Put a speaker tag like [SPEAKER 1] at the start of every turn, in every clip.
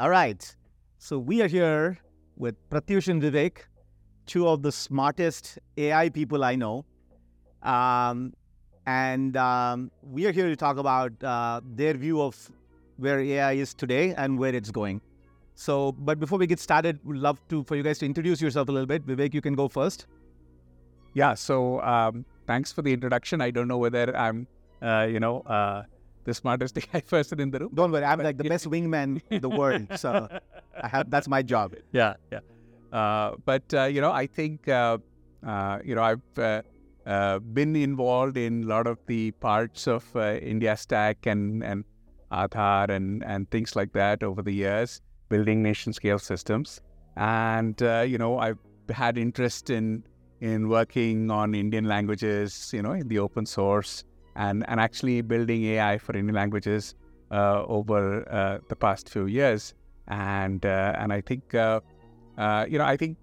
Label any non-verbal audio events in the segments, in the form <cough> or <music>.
[SPEAKER 1] All right. So we are here with Pratyush and Vivek, two of the smartest AI people I know. Um, and um, we are here to talk about uh, their view of where AI is today and where it's going. So, but before we get started, we'd love to for you guys to introduce yourself a little bit. Vivek, you can go first.
[SPEAKER 2] Yeah. So, um, thanks for the introduction. I don't know whether I'm, uh, you know, uh, the smartest <laughs> AI person in the room.
[SPEAKER 1] Don't worry, I'm like the best wingman in the world. So, I have that's my job. <laughs>
[SPEAKER 2] Yeah, yeah. Uh, but uh, you know, I think uh, uh, you know I've uh, uh, been involved in a lot of the parts of uh, India Stack and and Aadhaar and and things like that over the years, building nation scale systems. And uh, you know, I've had interest in in working on Indian languages, you know, in the open source and and actually building AI for Indian languages uh, over uh, the past few years. And uh, and I think uh, uh, you know, I think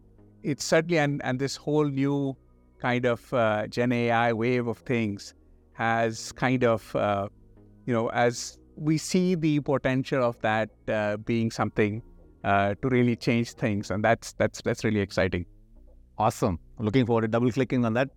[SPEAKER 2] it's certainly and and this whole new kind of uh, Gen AI wave of things has kind of, uh, you know, as we see the potential of that being something to really change things, and that's that's that's really exciting.
[SPEAKER 1] Awesome. Looking forward to double clicking on that.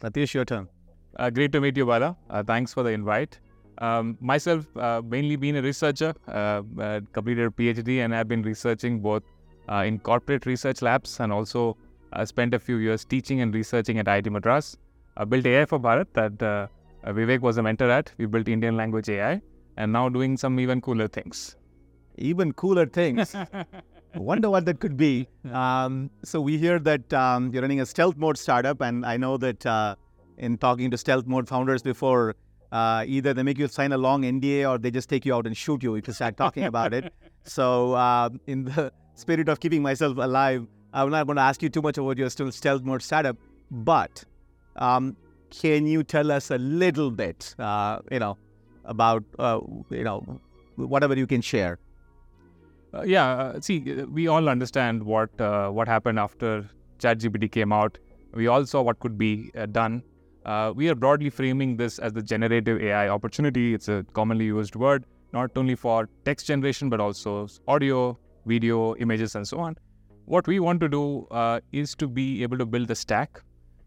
[SPEAKER 1] Pratyush, your turn.
[SPEAKER 3] Uh, great to meet you, Bala. Uh, thanks for the invite. Um, myself, uh, mainly been a researcher, uh, uh, completed a PhD, and I've been researching both uh, in corporate research labs and also uh, spent a few years teaching and researching at IIT Madras. I built AI for Bharat that Vivek was a mentor at. We built Indian language AI, and now doing some even cooler things.
[SPEAKER 1] Even cooler things. <laughs> Wonder what that could be. Um, so we hear that um, you're running a stealth mode startup, and I know that uh, in talking to stealth mode founders before, uh, either they make you sign a long NDA or they just take you out and shoot you if you start talking about it. <laughs> So uh, in the spirit of keeping myself alive, I'm not going to ask you too much about your still stealth mode startup, but um, can you tell us a little bit, uh, you know, about uh, you know whatever you can share?
[SPEAKER 3] Uh, yeah, uh, see, we all understand what uh, what happened after ChatGPT came out. We all saw what could be uh, done. Uh, we are broadly framing this as the generative AI opportunity. It's a commonly used word, not only for text generation but also audio, video, images, and so on. What we want to do uh, is to be able to build a stack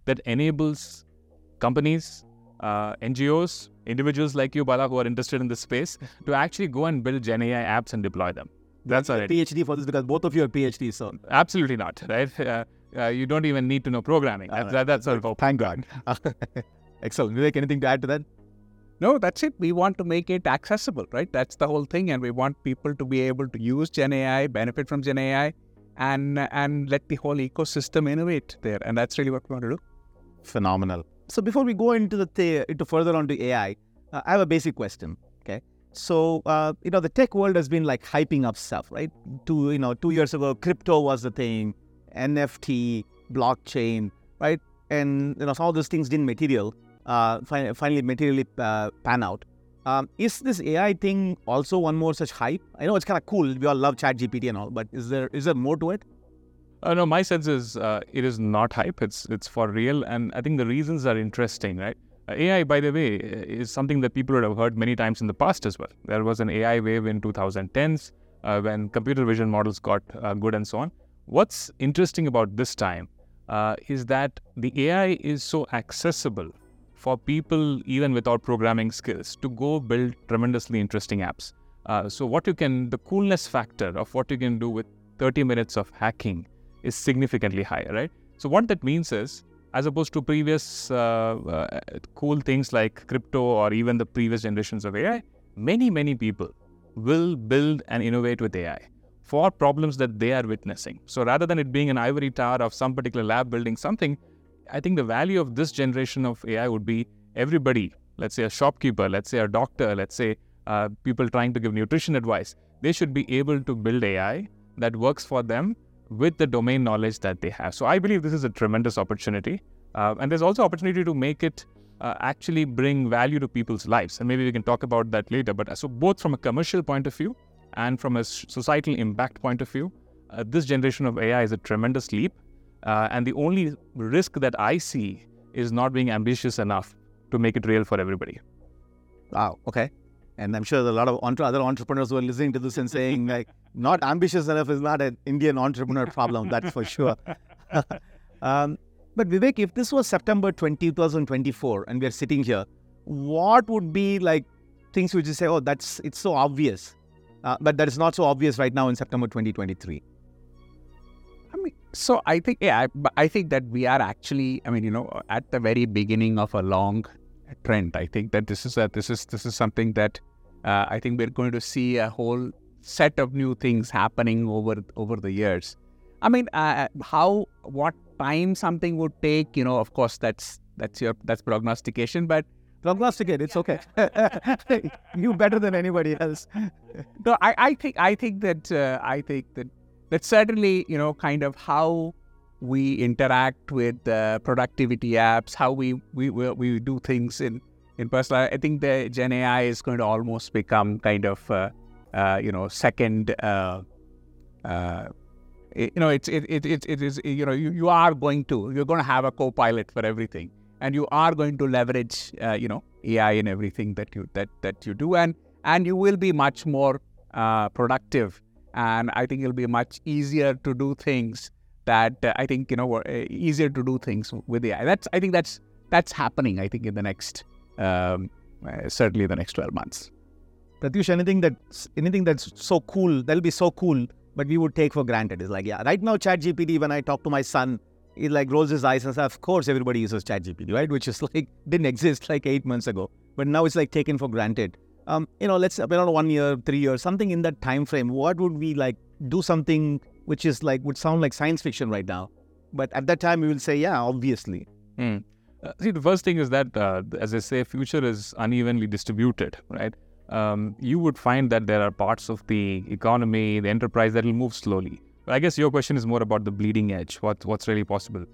[SPEAKER 3] that enables companies, uh, NGOs, individuals like you, Bala, who are interested in this space, <laughs> to actually go and build Gen AI apps and deploy them. That's our
[SPEAKER 1] a
[SPEAKER 3] idea.
[SPEAKER 1] PhD for this because both of you are PhDs. So
[SPEAKER 3] Absolutely not, right? <laughs> Uh, uh, you don't even need to know programming.
[SPEAKER 1] All
[SPEAKER 3] That,
[SPEAKER 1] right.
[SPEAKER 3] that, that's our hope.
[SPEAKER 1] thank God. <laughs> Excellent. Vivek, anything to add to that?
[SPEAKER 2] No, that's it. We want to make it accessible, right? That's the whole thing, and we want people to be able to use Gen AI, benefit from Gen AI, and and let the whole ecosystem innovate there. And that's really what we want to do.
[SPEAKER 1] Phenomenal. So before we go into the th- into further onto AI, uh, I have a basic question. Okay. So uh, you know the tech world has been like hyping up stuff, right? Two you know two years ago, crypto was the thing, NFT, blockchain, right? And you know some of those things didn't material. Uh, fin- finally, materially uh, pan out. Um, is this AI thing also one more such hype? I know it's kind of cool. We all love ChatGPT and all, but is there is there more to it?
[SPEAKER 3] Uh, no, my sense is uh, it is not hype. It's it's for real, and I think the reasons are interesting, right? Uh, AI, by the way, uh, is something that people would have heard many times in the past as well. There was an AI wave in 2010s uh, when computer vision models got uh, good and so on. What's interesting about this time uh, is that the AI is so accessible for people even without programming skills to go build tremendously interesting apps. Uh, so what you can, the coolness factor of what you can do with 30 minutes of hacking is significantly higher, right? So what that means is, as opposed to previous uh, uh, cool things like crypto or even the previous generations of AI, many many people will build and innovate with AI for problems that they are witnessing. So rather than it being an ivory tower of some particular lab building something, I think the value of this generation of AI would be everybody, let's say a shopkeeper, let's say a doctor, let's say uh, people trying to give nutrition advice, they should be able to build AI that works for them with the domain knowledge that they have. So I believe this is a tremendous opportunity. Uh, and there's also opportunity to make it uh, actually bring value to people's lives. And maybe we can talk about that later. But uh, so both from a commercial point of view and from a societal impact point of view, uh, this generation of AI is a tremendous leap. Uh, and the only risk that I see is not being ambitious enough to make it real for everybody.
[SPEAKER 1] Wow. Okay. and I'm sure there are a lot of other entrepreneurs who are listening to this and saying like, not ambitious enough is not an Indian entrepreneur problem. That's for sure. <laughs> um, but Vivek, if this was September 20, 2024 and we are sitting here, what would be like things which you say, oh, that's it's so obvious, uh, but that is not so obvious right now in September 2023?
[SPEAKER 2] I mean, so I think yeah, I, I think that we are actually, I mean, you know, at the very beginning of a long trend. I think that this is a, this is this is something that uh, I think we're going to see a whole set of new things happening over over the years. I mean, uh, how what time something would take, you know, of course, that's that's your that's prognostication, but
[SPEAKER 1] prognosticate. It's okay. <laughs> you better than anybody else. <laughs>
[SPEAKER 2] no, I, I think I think that uh, I think that that certainly you know kind of how we interact with uh, productivity apps, how we, we we do things in in personal. I think the Gen AI is going to almost become kind of uh, uh, you know second. Uh, uh, you know, it's it, it it it is you know you, you are going to you're going to have a co-pilot for everything, and you are going to leverage uh, you know AI in everything that you that that you do, and and you will be much more productive, and I think it'll be much easier to do things that uh, I think you know uh, easier to do things with AI. That's I think that's that's happening. I think in the next um, uh, certainly the next twelve months.
[SPEAKER 1] Pratyush, anything that's anything that's so cool that'll be so cool, but we would take for granted. Is like yeah, right now ChatGPT. When I talk to my son, he like rolls his eyes and says, "Of course, everybody uses ChatGPT, right?" Which is <laughs> like didn't exist like eight months ago, but now it's like taken for granted. Um, you know, let's around one year, three years, something in that time frame. What would we like do something which is like would sound like science fiction right now. But at that time, we will say, yeah, obviously.
[SPEAKER 3] Mm. Uh, see, the first thing is that, uh, as I say, future is unevenly distributed, right? Um, you would find that there are parts of the economy, the enterprise that will move slowly. I guess your question is more about the bleeding edge. What what's really possible?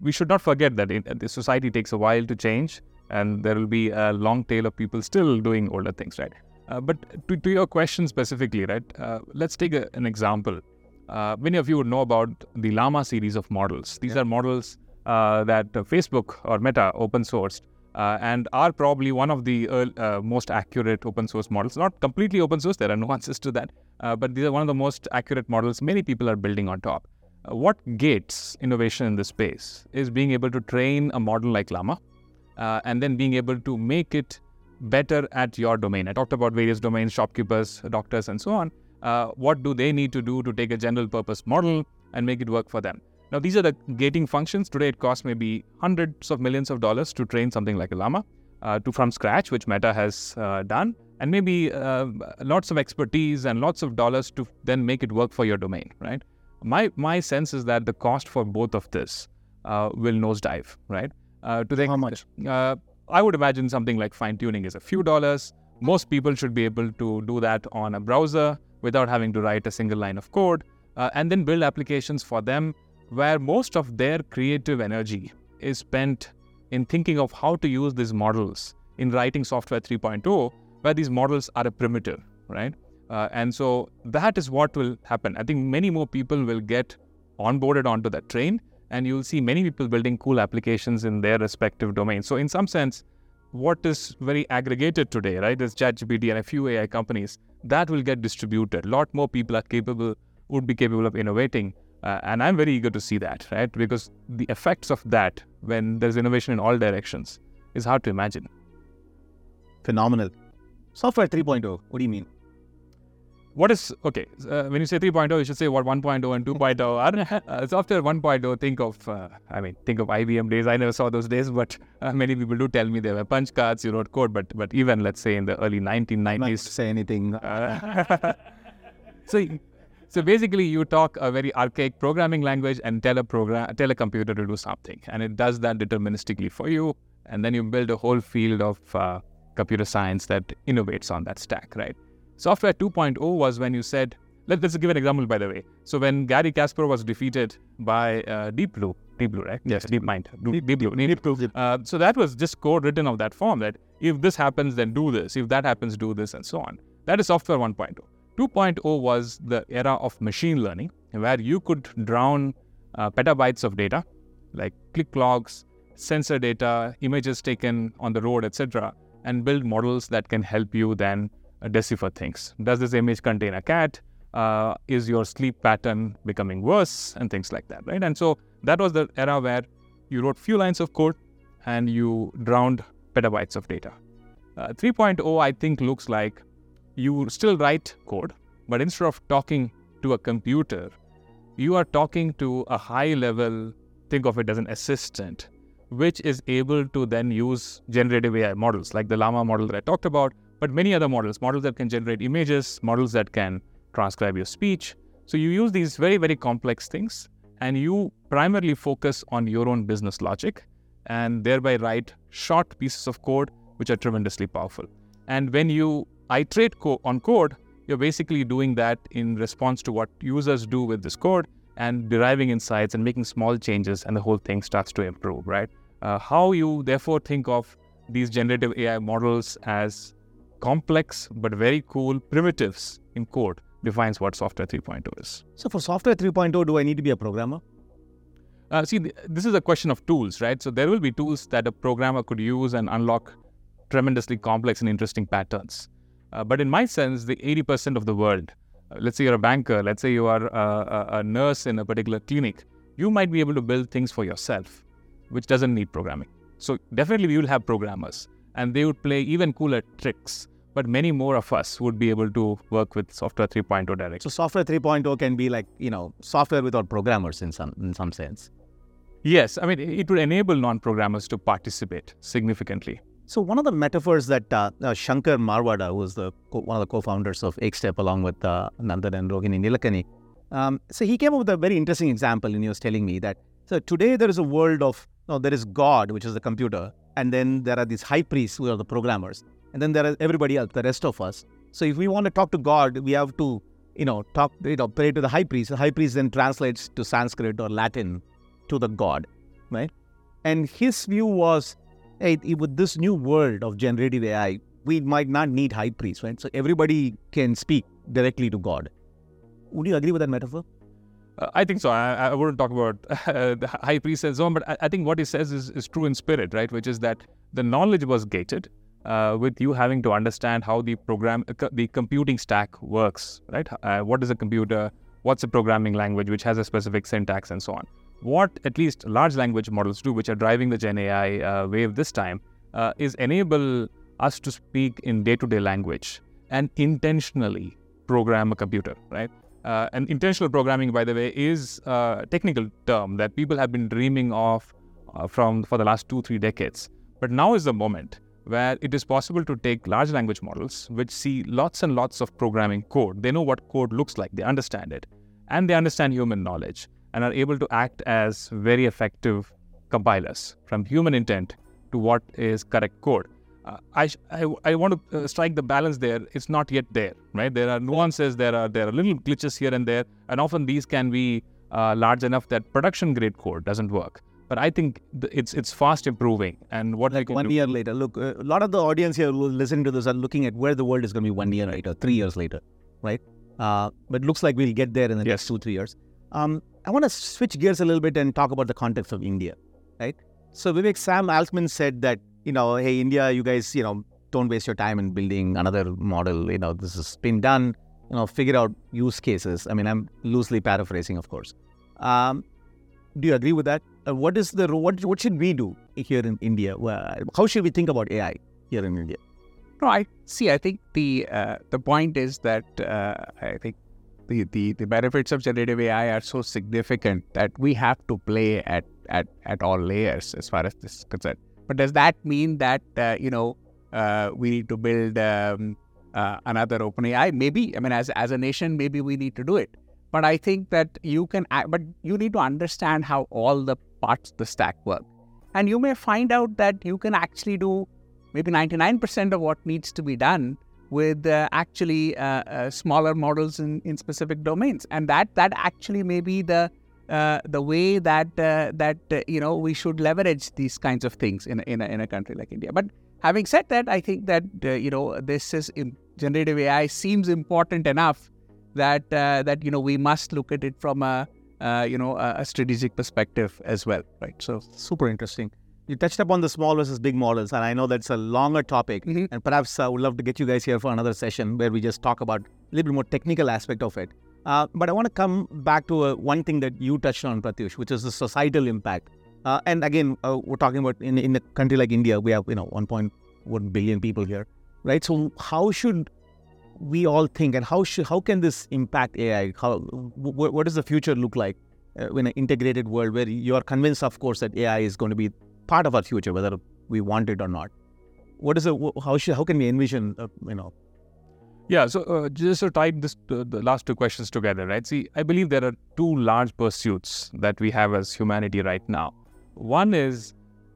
[SPEAKER 3] We should not forget that it, the society takes a while to change, and there will be a long tail of people still doing older things, right? Uh, but to, to, your question specifically, right? Uh, let's take a, an example. Uh, many of you would know about the Llama series of models. These are models uh, that Facebook or Meta open sourced uh, and are probably one of the uh, most accurate open source models. Not completely open source, there are nuances to that, uh, but these are one of the most accurate models many people are building on top. what gates innovation in this space is being able to train a model like Llama and then being able to make it better at your domain. I talked about various domains, shopkeepers, doctors, and so on uh, what do they need to do to take a general purpose model and make it work for them. Now, these are the gating functions. Today, it costs maybe hundreds of millions of dollars to train something like a Llama uh, to from scratch, which Meta has uh, done, and maybe uh, lots of expertise and lots of dollars to then make it work for your domain, right? My my sense is that the cost for both of this uh, will nosedive, right?
[SPEAKER 1] Uh, to the
[SPEAKER 3] how much? I would imagine something like fine tuning is a few dollars. Most people should be able to do that on a browser without having to write a single line of code, uh, and then build applications for them where most of their creative energy is spent in thinking of how to use these models in writing software 3.0, where these models are a primitive, right? Uh, and so that is what will happen. I think many more people will get onboarded onto that train, and you'll see many people building cool applications in their respective domains. So, in some sense, what is very aggregated today, right, is ChatGPT and a few AI companies, that will get distributed. A lot more people are capable, would be capable of innovating. Uh, and I'm very eager to see that, right? Because the effects of that, when there's innovation in all directions, is hard to imagine.
[SPEAKER 1] Phenomenal. Software 3.0, what do you mean?
[SPEAKER 3] what is okay uh, when you say 3.0 you should say what 1.0 and 2.0 <laughs> are uh, software 1.0 think of uh, i mean think of ibm days i never saw those days but uh, many people do tell me they were punch cards you wrote code but but even let's say in the early 1990s
[SPEAKER 1] say anything
[SPEAKER 3] uh, <laughs> so so basically you talk a very archaic programming language and tell a program tell a computer to do something and it does that deterministically for you and then you build a whole field of uh, computer science that innovates on that stack right Software 2.0 was when you said, let, us give an example, by the way. So when Garry Kasparov was defeated by uh, Deep Blue, Deep Blue, right?
[SPEAKER 1] Yes.
[SPEAKER 3] DeepMind.
[SPEAKER 1] Deep, Deep Blue. Deep Blue.
[SPEAKER 3] Uh, so that was just code written of that form that if this happens, then do this. If that happens, do this, and so on. That is software 1.0. 2.0 was the era of machine learning, where you could drown uh, petabytes of data, like click logs, sensor data, images taken on the road, etc., and build models that can help you then uh, decipher things. Does this image contain a cat? Uh, is your sleep pattern becoming worse? And things like that, right? And so that was the era where you wrote few lines of code and you drowned petabytes of data. Uh, 3.0, I think, looks like you still write code, but instead of talking to a computer, you are talking to a high level, think of it as an assistant, which is able to then use generative AI models like the Llama model that I talked about, but many other models, models that can generate images, models that can transcribe your speech. So you use these very, very complex things and you primarily focus on your own business logic and thereby write short pieces of code which are tremendously powerful. And when you iterate co- on code, you're basically doing that in response to what users do with this code and deriving insights and making small changes, and the whole thing starts to improve, right? Uh, how you therefore think of these generative AI models as complex but very cool primitives in code defines what software 3.0 is.
[SPEAKER 1] So for software 3.0, do I need to be a programmer?
[SPEAKER 3] Uh, see, th- this is a question of tools, right? So there will be tools that a programmer could use and unlock tremendously complex and interesting patterns. Uh, but in my sense, the 80% of the world, uh, let's say you're a banker, let's say you are a, a, nurse in a particular clinic, you might be able to build things for yourself, which doesn't need programming. So definitely we will have programmers, and they would play even cooler tricks. But many more of us would be able to work with software 3.0 directly.
[SPEAKER 1] So software 3.0 can be like you know software without programmers in some in some sense.
[SPEAKER 3] Yes, I mean it would enable non-programmers to participate significantly.
[SPEAKER 1] So one of the metaphors that uh, uh, Shankar Maruwada, who was the co- one of the co-founders of EkStep, along with uh, Nandan and Rohini Nilekani, um, so he came up with a very interesting example, and he was telling me that so today there is a world of no, there is God, which is the computer, and then there are these high priests who are the programmers, and then there is everybody else, the rest of us. So if we want to talk to God, we have to you know talk you know pray to the high priest. The high priest then translates to Sanskrit or Latin to the God, right? And his view was with this new world of generative AI, we might not need high priests, right? So everybody can speak directly to God. Would you agree with that metaphor?
[SPEAKER 3] Uh, I think so. I, I wouldn't talk about uh, <laughs> the high priest and so on, but I, I, think what he says is, is true in spirit, right? Which is that the knowledge was gated uh, with you having to understand how the program, uh, the computing stack works, right? Uh, what is a computer? What's a programming language which has a specific syntax and so on? What at least large language models do, which are driving the Gen AI uh, wave this time, is enable us to speak in day-to-day language and intentionally program a computer, right? Uh, and intentional programming, by the way, is a technical term that people have been dreaming of uh, from for the last two, three decades. But now is the moment where it is possible to take large language models, which see lots and lots of programming code. They know what code looks like, they understand it, and they understand human knowledge, and are able to act as very effective compilers from human intent to what is correct code uh, I, I, I want to uh, strike the balance there. It's not yet there, right? There are nuances. There are there are little glitches here and there, and often these can be uh, large enough that production grade code doesn't work. But I think th- it's it's fast improving. And what
[SPEAKER 1] like one
[SPEAKER 3] do-
[SPEAKER 1] year later, look, uh, a lot of the audience here listening to this are looking at where the world is going to be one year later, three years later, right? Uh, but it looks like we'll get there in the
[SPEAKER 3] Yes.
[SPEAKER 1] next two three years. Um, I want to switch gears a little bit and talk about the context of India, right? So Vivek, Sam Altman said that you know, hey India, you guys, you know, don't waste your time in building another model. You know, this has been done. You know, figure out use cases. I mean, I'm loosely paraphrasing, of course. Um, do you agree with that? Uh, what is the what? What should we do here in India? How should we think about AI here in India?
[SPEAKER 2] No, I see. I think the uh, the point is that uh, I think the, the the benefits of generative AI are so significant that we have to play at at at all layers as far as this is concerned. But does that mean that uh, you know uh, we need to build um, uh, another OpenAI? Maybe. I mean, as as a nation, maybe we need to do it. But I think that you can. But you need to understand how all the parts of the stack work, and you may find out that you can actually do maybe 99% of what needs to be done with uh, actually uh, uh, smaller models in, in specific domains. And that that actually may be the uh, the way that uh, that you know we should leverage these kinds of things in in a, in a country like India. But having said that I think that you know this is generative AI seems important enough that that you know we must look at it from a you know a strategic perspective as well right? So
[SPEAKER 1] Super interesting. You touched upon the small versus big models, and I know that's a longer topic.
[SPEAKER 2] Mhm.
[SPEAKER 1] And perhaps I would love to get you guys here for another session where we just talk about a little bit more technical aspect of it. Uh, but I want to come back to uh, one thing that you touched on, Pratyush, which is the societal impact. Uh, and again, uh, we're talking about in, in a country like India, we have you know 1.1 billion people here, right? So how should we all think, and how should how can this impact AI? How wh- what does the future look like uh, in an integrated world where you are convinced, of course, that AI is going to be part of our future, whether we want it or not? What is it? How should how can we envision? Uh, you know,
[SPEAKER 3] Yeah, so uh, just to tie this uh, the last two questions together, right? See, I believe there are two large pursuits that we have as humanity right now. One is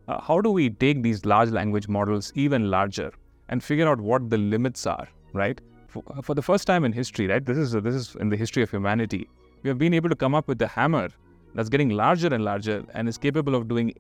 [SPEAKER 3] uh, how do we take these large language models even larger and figure out what the limits are, right? For, uh, for the first time in history, right? This is this is in the history of humanity. We have been able to come up with a hammer that's getting larger and larger and is capable of doing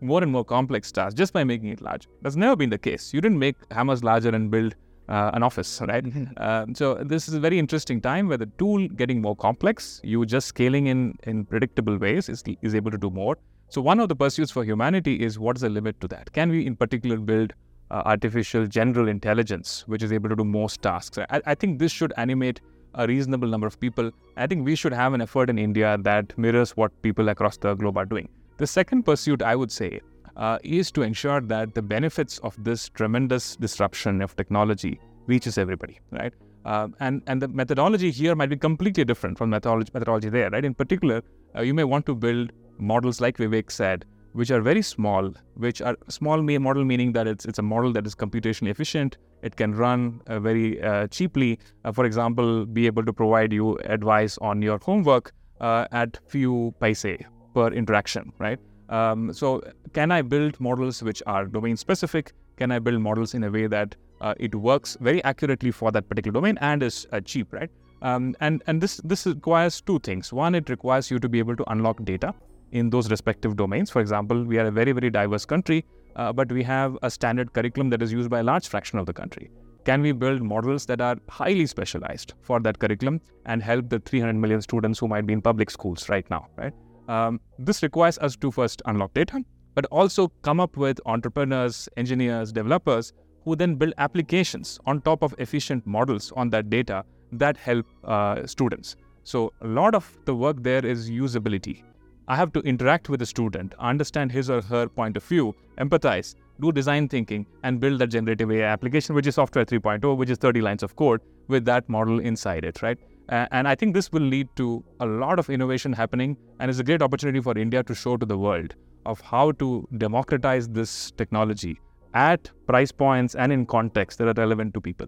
[SPEAKER 3] more and more complex tasks just by making it larger. That's never been the case. You didn't make hammers larger and build uh, an office, right? Um, so this is a very interesting time where the tool getting more complex, you just scaling in in predictable ways is, is able to do more. So one of the pursuits for humanity is what is the limit to that? Can we in particular build uh, artificial general intelligence, which is able to do most tasks? I, I think this should animate a reasonable number of people. I think we should have an effort in India that mirrors what people across the globe are doing. The second pursuit, I would say, uh, is to ensure that the benefits of this tremendous disruption of technology reaches everybody, right? Um, and and the methodology here might be completely different from methodology methodology there, right? In particular, uh, you may want to build models like Vivek said, which are very small, which are small model meaning that it's it's a model that is computationally efficient. It can run uh, very uh, cheaply. Uh, for example, be able to provide you advice on your homework uh, at few paise per interaction, right? Um, so, can I build models which are domain specific? Can I build models in a way that uh, it works very accurately for that particular domain and is uh, cheap, right? Um, and and this this requires two things. One, it requires you to be able to unlock data in those respective domains. For example, we are a very very diverse country, uh, but we have a standard curriculum that is used by a large fraction of the country. Can we build models that are highly specialized for that curriculum and help the 300 million students who might be in public schools right now, right? Um, this requires us to first unlock data, but also come up with entrepreneurs, engineers, developers who then build applications on top of efficient models on that data that help uh, students. So, a lot of the work there is usability. I have to interact with the student, understand his or her point of view, empathize, do design thinking, and build that generative AI application, which is software 3.0, which is 30 lines of code with that model inside it, right? And I think this will lead to a lot of innovation happening, and it's a great opportunity for India to show to the world of how to democratize this technology at price points and in contexts that are relevant to people.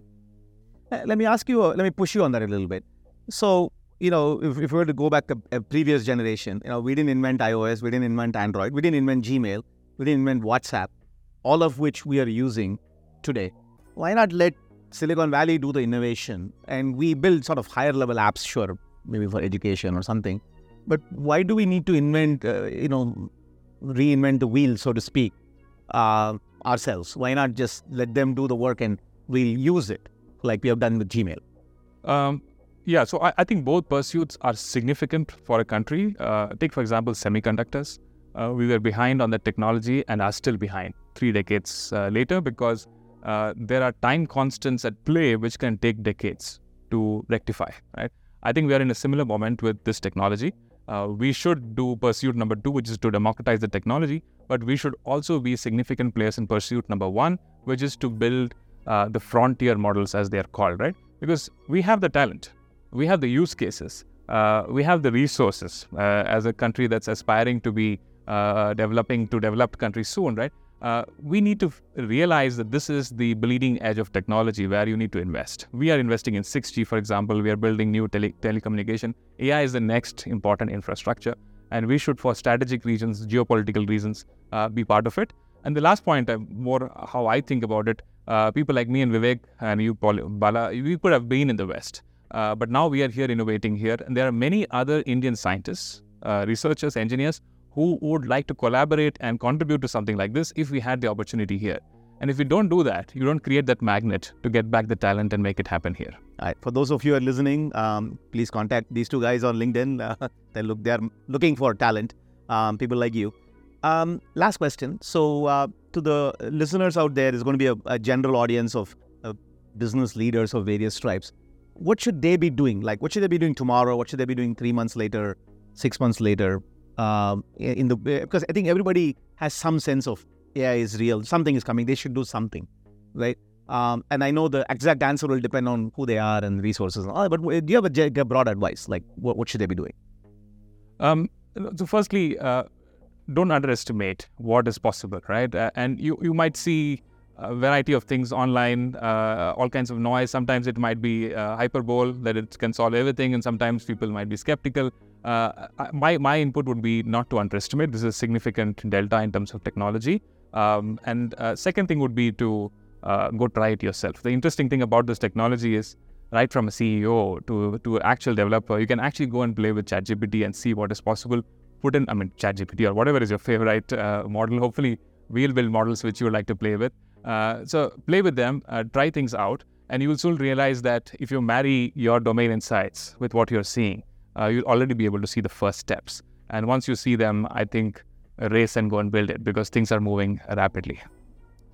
[SPEAKER 1] Uh, let me ask you, uh, let me push you on that a little bit. So, you know, if, if we were to go back a, a previous generation, you know, we didn't invent iOS, we didn't invent Android, we didn't invent Gmail, we didn't invent WhatsApp, all of which we are using today. Why not let Silicon Valley do the innovation and we build sort of higher level apps, sure, maybe for education or something. But why do we need to invent, uh, you know, reinvent the wheel, so to speak, uh, ourselves? Why not just let them do the work and we'll use it like we have done with Gmail?
[SPEAKER 3] Um, yeah, so I, I, think both pursuits are significant for a country. Uh, take, for example, semiconductors. Uh, we were behind on that technology and are still behind three decades uh, later because uh, there are time constants at play which can take decades to rectify. Right? I think we are in a similar moment with this technology. Uh, we should do pursuit number two, which is to democratize the technology, but we should also be significant players in pursuit number one, which is to build uh, the frontier models, as they are called, right? Because we have the talent, we have the use cases, uh, we have the resources uh, as a country that's aspiring to be uh, developing to developed countries soon, right? Uh, we need to f- realize that this is the bleeding edge of technology where you need to invest. We are investing in 6G, for example. We are building new tele- telecommunication. AI is the next important infrastructure, and we should, for strategic reasons, geopolitical reasons, uh, be part of it. And the last point, uh, more how I think about it, uh, people like me and Vivek and you, Paul, Bala, we could have been in the West, uh, but now we are here innovating here, and there are many other Indian scientists, uh, researchers, engineers who would like to collaborate and contribute to something like this if we had the opportunity here. And if we don't do that, you don't create that magnet to get back the talent and make it happen here.
[SPEAKER 1] For those of you who are listening, um, please contact these two guys on LinkedIn. <laughs> Uh, they look, they are looking for talent, um, people like you. Um, last question. So, uh, to the listeners out there, there's going to be a, a general audience of uh, business leaders of various stripes. What should they be doing? Like, what should they be doing tomorrow? What should they be doing three months later, six months later? Um, in the because I think everybody has some sense of AI is real. Something is coming. They should do something, right? Um, and I know the exact answer will depend on who they are and resources. And all, but do you have a, a broad advice? Like, what, what should they be doing?
[SPEAKER 3] Um, so, firstly, uh, don't underestimate what is possible, right? Uh, and you you might see a variety of things online, uh, all kinds of noise. Sometimes it might be uh, hyperbole that it can solve everything, and sometimes people might be skeptical. Uh, my my input would be not to underestimate. This is a significant delta in terms of technology. Um, and uh, second thing would be to uh, go try it yourself. The interesting thing about this technology is right from a CEO to to actual developer, you can actually go and play with ChatGPT and see what is possible put in, I mean, ChatGPT or whatever is your favorite uh, model. Hopefully, we'll build models which you would like to play with. Uh, so play with them, uh, try things out, and you will soon realize that if you marry your domain insights with what you're seeing, uh, you'll already be able to see the first steps. And once you see them, I think race and go and build it because things are moving rapidly.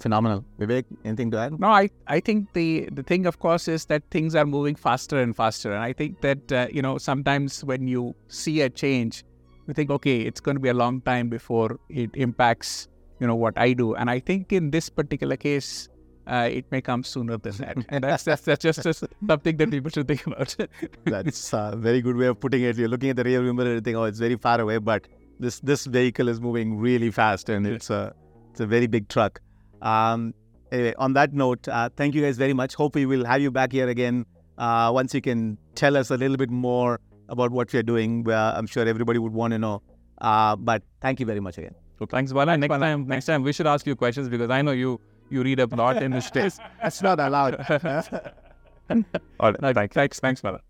[SPEAKER 1] Phenomenal. Vivek, anything to add?
[SPEAKER 2] No, I, I think the, the thing, of course, is that things are moving faster and faster. And I think that, uh, you know, sometimes when you see a change, you think, okay, it's going to be a long time before it impacts, you know, what I do. And I think in this particular case, uh, it may come sooner than that. <laughs> And that's, that's, that's just, just something that people should think about. <laughs>
[SPEAKER 1] that's a very good way of putting it. You're looking at the rear view mirror and think, oh, it's very far away, but this this vehicle is moving really fast and it's a, it's a very big truck. Um, anyway, on that note, uh, thank you guys very much. Hopefully, we'll have you back here again uh, once you can tell us a little bit more about what we are doing. I'm sure everybody would want to know. Uh, but thank you very much again.
[SPEAKER 3] So thanks, Bala. Next Bala. time, next time we should ask you questions because I know you you read a lot in this space.
[SPEAKER 1] That's not allowed. <laughs>
[SPEAKER 3] All right. <laughs> Thanks. Thanks, Bala.